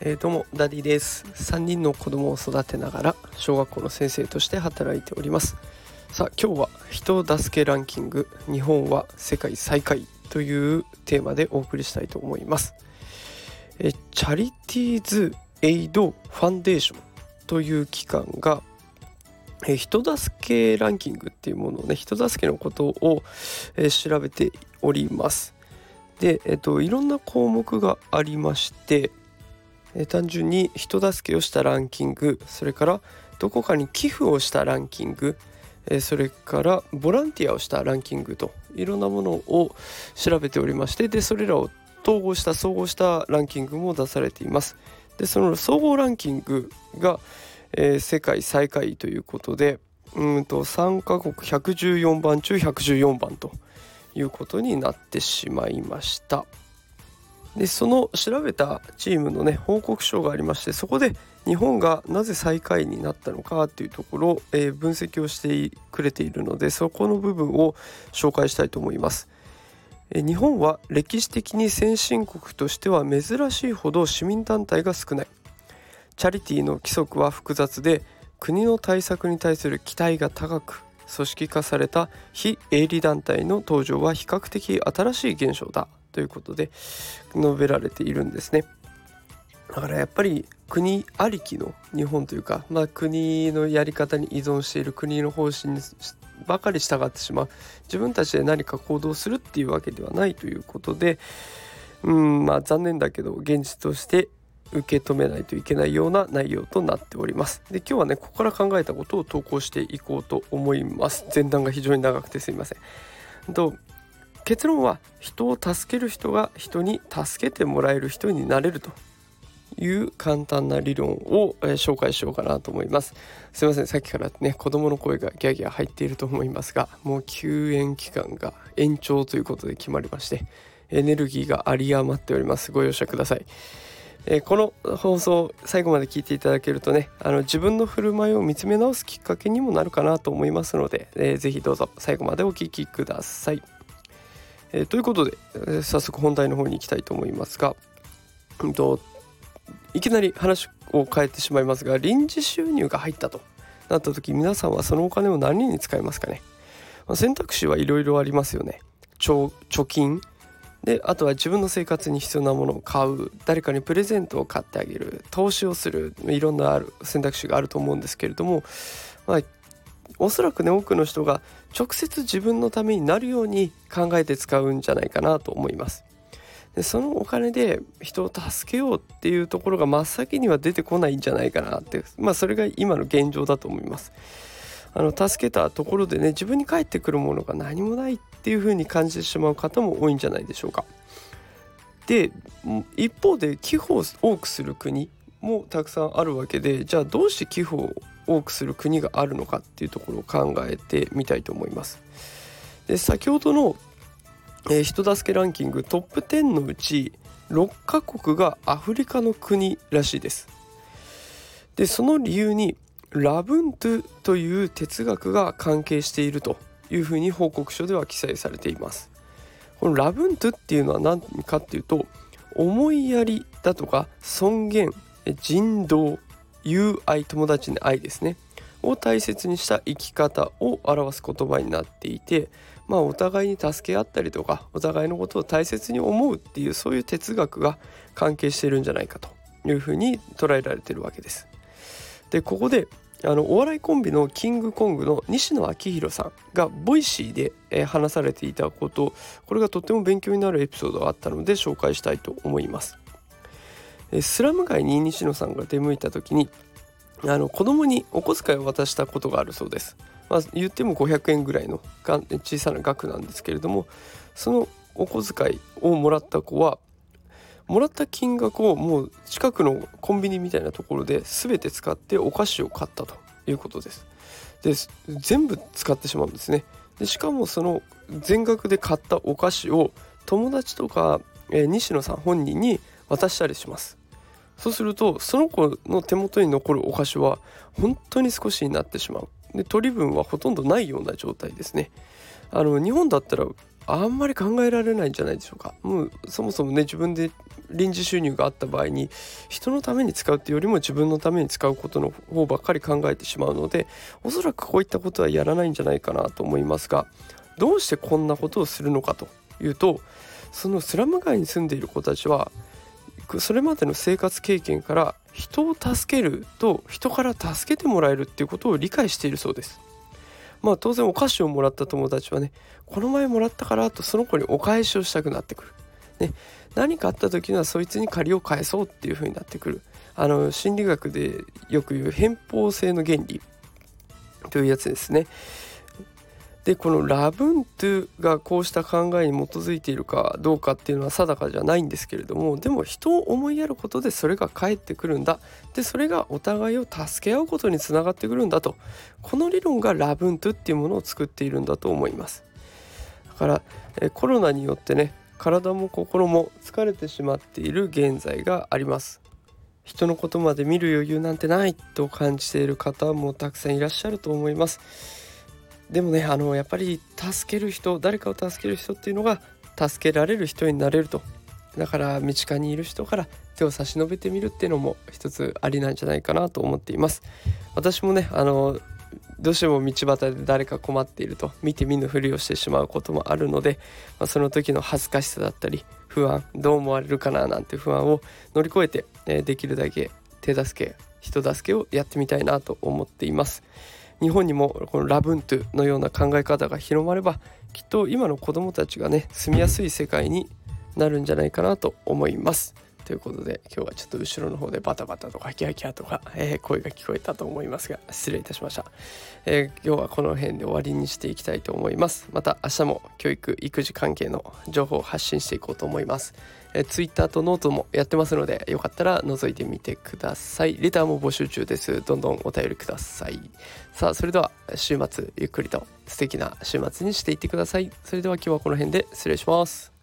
えー、どうもダディです。3人の子供を育てながら小学校の先生として働いております。さあ今日は人を助けランキング日本は世界最下位というテーマでお送りしたいと思います。えチャリティーズ・エイド・ファンデーションという機関がえ人助けランキングっていうものをね人助けのことを、え調べております。で、えっと、いろんな項目がありましてえ単純に人助けをしたランキングそれからどこかに寄付をしたランキングえそれからボランティアをしたランキングといろんなものを調べておりましてでそれらを統合した総合したランキングも出されています。でその総合ランキングが、えー、世界最下位ということでうんと3カ国114番中114番ということになってしまいました。でその調べたチームのね報告書がありましてそこで日本がなぜ最下位になったのかっていうところを、えー、分析をしてくれているのでそこの部分を紹介したいと思います。えー、日本は歴史的に先進国としては珍しいほど市民団体が少ない。チャリティーの規則は複雑で国の対策に対する期待が高く組織化された非営利団体の登場は比較的新しい現象だということで述べられているんですね。だからやっぱり国ありきの日本というか、まあ、国のやり方に依存している国の方針にばかり従ってしまう自分たちで何か行動するっていうわけではないということでうんまあ残念だけど現実として受け止めないといけないような内容となっております。で今日はねここから考えたことを投稿していこうと思います。前段が非常に長くてすいません。と結論は人を助ける人が人に助けてもらえる人になれるという簡単な理論を、えー、紹介しようかなと思います。すいません。さっきからね子供の声がギャギャ入っていると思いますがもう休園期間が延長ということで決まりましてエネルギーが有り余っております。ご容赦ください。えー、この放送最後まで聞いていただけるとねあの自分の振る舞いを見つめ直すきっかけにもなるかなと思いますので、えー、ぜひどうぞ最後までお聴きください。えー、ということで、えー、早速本題の方に行きたいと思いますが、うんと、いきなり話を変えてしまいますが臨時収入が入ったとなった時皆さんはそのお金を何に使いますかね、まあ、選択肢はいろいろありますよね。貯金。であとは自分の生活に必要なものを買う誰かにプレゼントを買ってあげる投資をするいろんなある選択肢があると思うんですけれども、まあ、おそらくね多くの人が直接自分のためになるように考えて使うんじゃないかなと思います。でそのお金で人を助けようっていうところが真っ先には出てこないんじゃないかなってまあそれが今の現状だと思います。あの助けたところでね自分に返ってくるものが何もないっていう風に感じてしまう方も多いんじゃないでしょうか。で一方で寄付を多くする国もたくさんあるわけでじゃあどうして寄付を多くする国があるのかっていうところを考えてみたいと思います。で先ほどの、えー、人助けランキングトップ10のうち6カ国がアフリカの国らしいです。でその理由にラブントゥという哲学が関係しているというふうに報告書では記載されています。このラブントゥっていうのは何かっていうと思いやりだとか尊厳人道友愛友達の愛ですねを大切にした生き方を表す言葉になっていてまあお互いに助け合ったりとかお互いのことを大切に思うっていうそういう哲学が関係してるんじゃないかというふうに捉えられてるわけです。でここであのお笑いコンビのキングコングの西野亮廣さんが Voicy で、えー、話されていたことこれがとっても勉強になるエピソードがあったので紹介したいと思います。えスラム街に西野さんが出向いた時にあの子供にお小遣いを渡したことがあるそうです。まあ、言っても500円ぐらいの小さな額なんですけれどもそのお小遣いをもらった子はもらった金額をもう近くのコンビニみたいなところで全て使ってお菓子を買ったということです。で全部使ってしまうんですね。でしかもその全額で買ったお菓子を友達とか、えー、西野さん本人に渡したりしますそうするとその子の手元に残るお菓子は本当に少しになってしまうで取り分はほとんどないような状態ですねあの日本だったらあんまり考えられないんじゃないでしょうかもうそもそもね自分で臨時収入があった場合に人のために使うっていうよりも自分のために使うことの方ばっかり考えてしまうのでおそらくこういったことはやらないんじゃないかなと思いますがどうしてこんなことをするのかというとそのスラム街に住んでいる子たちはそれまでの生活経験から人を助けると人から助けてもらえるっていうことを理解しているそうです。まあ当然お菓子をもらった友達はねこの前もらったからとその子にお返しをしたくなってくる。ね、何かあった時にはそいつに借りを返そうっていう風になってくる。あの心理学でよく言う偏方性の原理というやつですね。でこのラブントゥがこうした考えに基づいているかどうかっていうのは定かじゃないんですけれどもでも人を思いやることでそれが返ってくるんだ。でそれがお互いを助け合うことにつながってくるんだと。この理論がラブントゥっていうものを作っているんだと思います。だからえコロナによってね体も心も疲れてしまっている現在があります。人のことまで見る余裕なんてないと感じている方もたくさんいらっしゃると思います。でもねあのやっぱり助ける人誰かを助ける人っていうのが助けられる人になれるとだから身近にいる人から手を差し伸べてみるっていうのも一つありなんじゃないかなと思っています私もねあのどうしても道端で誰か困っていると見て見ぬふりをしてしまうこともあるので、まあ、その時の恥ずかしさだったり不安どう思われるかななんて不安を乗り越えて、えー、できるだけ手助け人助けをやってみたいなと思っています。日本にもこのラブントゥのような考え方が広まればきっと今の子どもたちがね住みやすい世界になるんじゃないかなと思います。ということで今日はちょっと後ろの方でバタバタとかキャキャとか、えー、声が聞こえたと思いますが失礼いたしました、えー、今日はこの辺で終わりにしていきたいと思います。また明日も教育育児関係の情報を発信していこうと思います。え、Twitter とノートもやってますのでよかったら覗いてみてください。レターも募集中です。どんどんお便りください。さあそれでは週末ゆっくりと素敵な週末にしていってください。それでは今日はこの辺で失礼します。